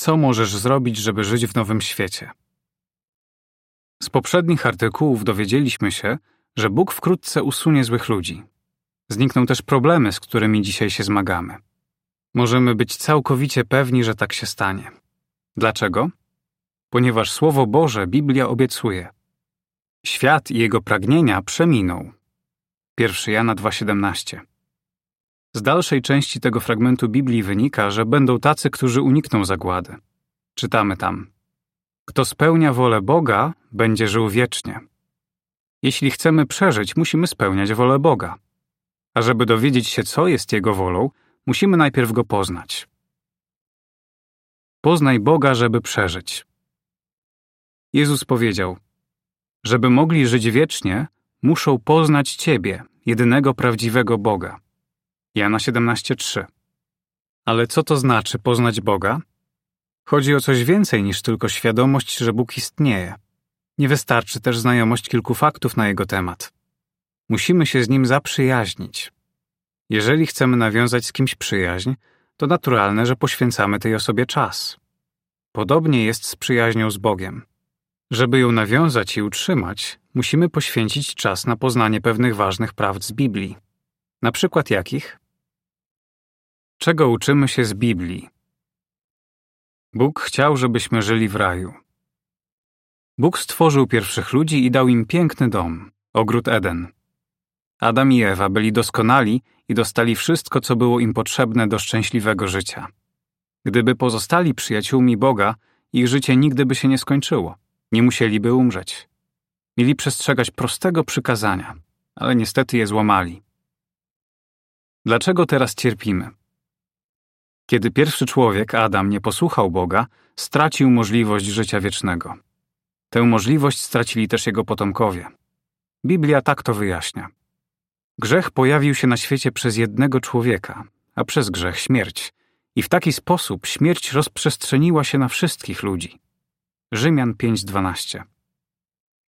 Co możesz zrobić, żeby żyć w nowym świecie? Z poprzednich artykułów dowiedzieliśmy się, że Bóg wkrótce usunie złych ludzi. Znikną też problemy, z którymi dzisiaj się zmagamy. Możemy być całkowicie pewni, że tak się stanie. Dlaczego? Ponieważ Słowo Boże, Biblia obiecuje. Świat i jego pragnienia przeminą. 1 Jana 2,17 Z dalszej części tego fragmentu Biblii wynika, że będą tacy, którzy unikną zagłady. Czytamy tam. Kto spełnia wolę Boga, będzie żył wiecznie. Jeśli chcemy przeżyć, musimy spełniać wolę Boga. A żeby dowiedzieć się, co jest Jego wolą, musimy najpierw Go poznać. Poznaj Boga, żeby przeżyć. Jezus powiedział: Żeby mogli żyć wiecznie, muszą poznać Ciebie, jedynego prawdziwego Boga. Jana 17:3. Ale co to znaczy poznać Boga? Chodzi o coś więcej niż tylko świadomość, że Bóg istnieje. Nie wystarczy też znajomość kilku faktów na jego temat. Musimy się z nim zaprzyjaźnić. Jeżeli chcemy nawiązać z kimś przyjaźń, to naturalne, że poświęcamy tej osobie czas. Podobnie jest z przyjaźnią z Bogiem. Żeby ją nawiązać i utrzymać, musimy poświęcić czas na poznanie pewnych ważnych prawd z Biblii. Na przykład jakich? Czego uczymy się z Biblii? Bóg chciał, żebyśmy żyli w raju. Bóg stworzył pierwszych ludzi i dał im piękny dom, ogród Eden. Adam i Ewa byli doskonali i dostali wszystko, co było im potrzebne do szczęśliwego życia. Gdyby pozostali przyjaciółmi Boga, ich życie nigdy by się nie skończyło. Nie musieliby umrzeć. Mieli przestrzegać prostego przykazania, ale niestety je złamali. Dlaczego teraz cierpimy? Kiedy pierwszy człowiek, Adam, nie posłuchał Boga, stracił możliwość życia wiecznego. Tę możliwość stracili też jego potomkowie. Biblia tak to wyjaśnia. Grzech pojawił się na świecie przez jednego człowieka, a przez grzech śmierć. I w taki sposób śmierć rozprzestrzeniła się na wszystkich ludzi. Rzymian 5:12.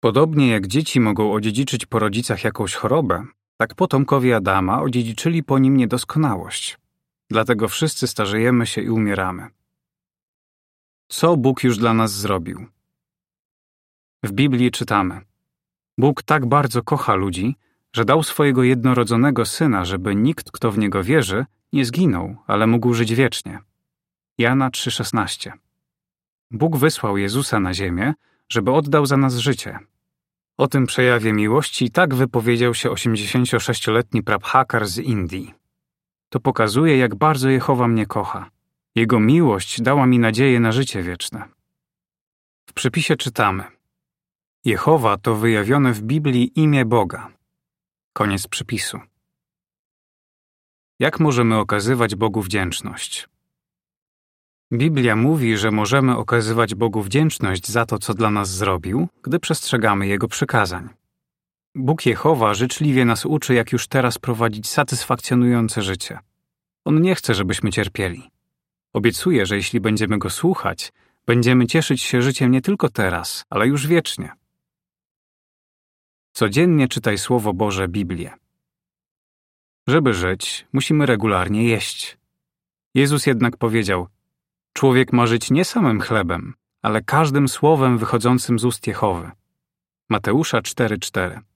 Podobnie jak dzieci mogą odziedziczyć po rodzicach jakąś chorobę, tak potomkowie Adama odziedziczyli po nim niedoskonałość. Dlatego wszyscy starzejemy się i umieramy. Co Bóg już dla nas zrobił? W Biblii czytamy: Bóg tak bardzo kocha ludzi, że dał swojego jednorodzonego syna, żeby nikt, kto w niego wierzy, nie zginął, ale mógł żyć wiecznie. Jana 3:16. Bóg wysłał Jezusa na ziemię, żeby oddał za nas życie. O tym przejawie miłości tak wypowiedział się 86-letni Prabhakar z Indii. To pokazuje, jak bardzo Jehowa mnie kocha. Jego miłość dała mi nadzieję na życie wieczne. W przypisie czytamy: Jehowa to wyjawione w Biblii imię Boga. Koniec przypisu. Jak możemy okazywać Bogu wdzięczność? Biblia mówi, że możemy okazywać Bogu wdzięczność za to, co dla nas zrobił, gdy przestrzegamy Jego przykazań. Bóg Jehowa życzliwie nas uczy, jak już teraz prowadzić satysfakcjonujące życie. On nie chce, żebyśmy cierpieli. Obiecuje, że jeśli będziemy Go słuchać, będziemy cieszyć się życiem nie tylko teraz, ale już wiecznie. Codziennie czytaj Słowo Boże Biblię. Żeby żyć, musimy regularnie jeść. Jezus jednak powiedział: Człowiek ma żyć nie samym chlebem, ale każdym słowem wychodzącym z ust Jehowy. Mateusza 4:4.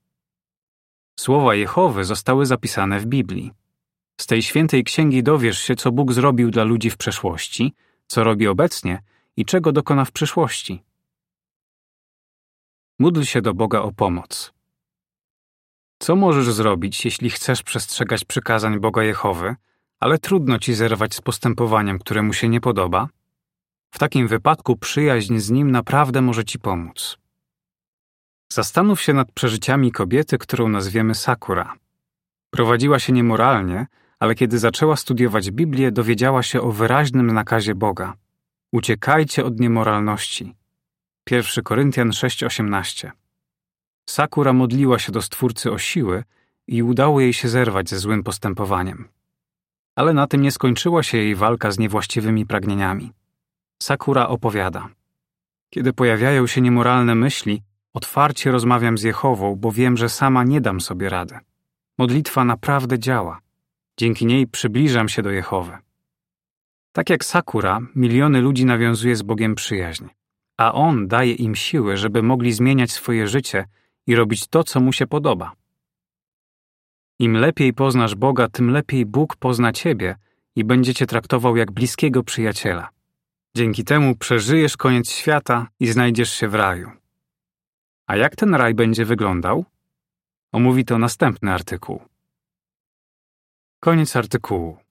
Słowa Jehowy zostały zapisane w Biblii. Z tej świętej księgi dowiesz się, co Bóg zrobił dla ludzi w przeszłości, co robi obecnie i czego dokona w przyszłości. Módl się do Boga o pomoc. Co możesz zrobić, jeśli chcesz przestrzegać przykazań Boga Jehowy, ale trudno ci zerwać z postępowaniem, które mu się nie podoba? W takim wypadku przyjaźń z nim naprawdę może ci pomóc. Zastanów się nad przeżyciami kobiety, którą nazwiemy Sakura. Prowadziła się niemoralnie, ale kiedy zaczęła studiować Biblię, dowiedziała się o wyraźnym nakazie Boga. Uciekajcie od niemoralności. 1 Koryntian 6:18. Sakura modliła się do Stwórcy o siły i udało jej się zerwać ze złym postępowaniem. Ale na tym nie skończyła się jej walka z niewłaściwymi pragnieniami. Sakura opowiada. Kiedy pojawiają się niemoralne myśli, otwarcie rozmawiam z Jehową, bo wiem, że sama nie dam sobie rady. Modlitwa naprawdę działa. Dzięki niej przybliżam się do Jehowy. Tak jak Sakura, miliony ludzi nawiązuje z Bogiem przyjaźń, a On daje im siły, żeby mogli zmieniać swoje życie i robić to, co mu się podoba. Im lepiej poznasz Boga, tym lepiej Bóg pozna ciebie i będzie cię traktował jak bliskiego przyjaciela. Dzięki temu przeżyjesz koniec świata i znajdziesz się w raju. A jak ten raj będzie wyglądał? Omówi to następny artykuł. Koniec artykułu.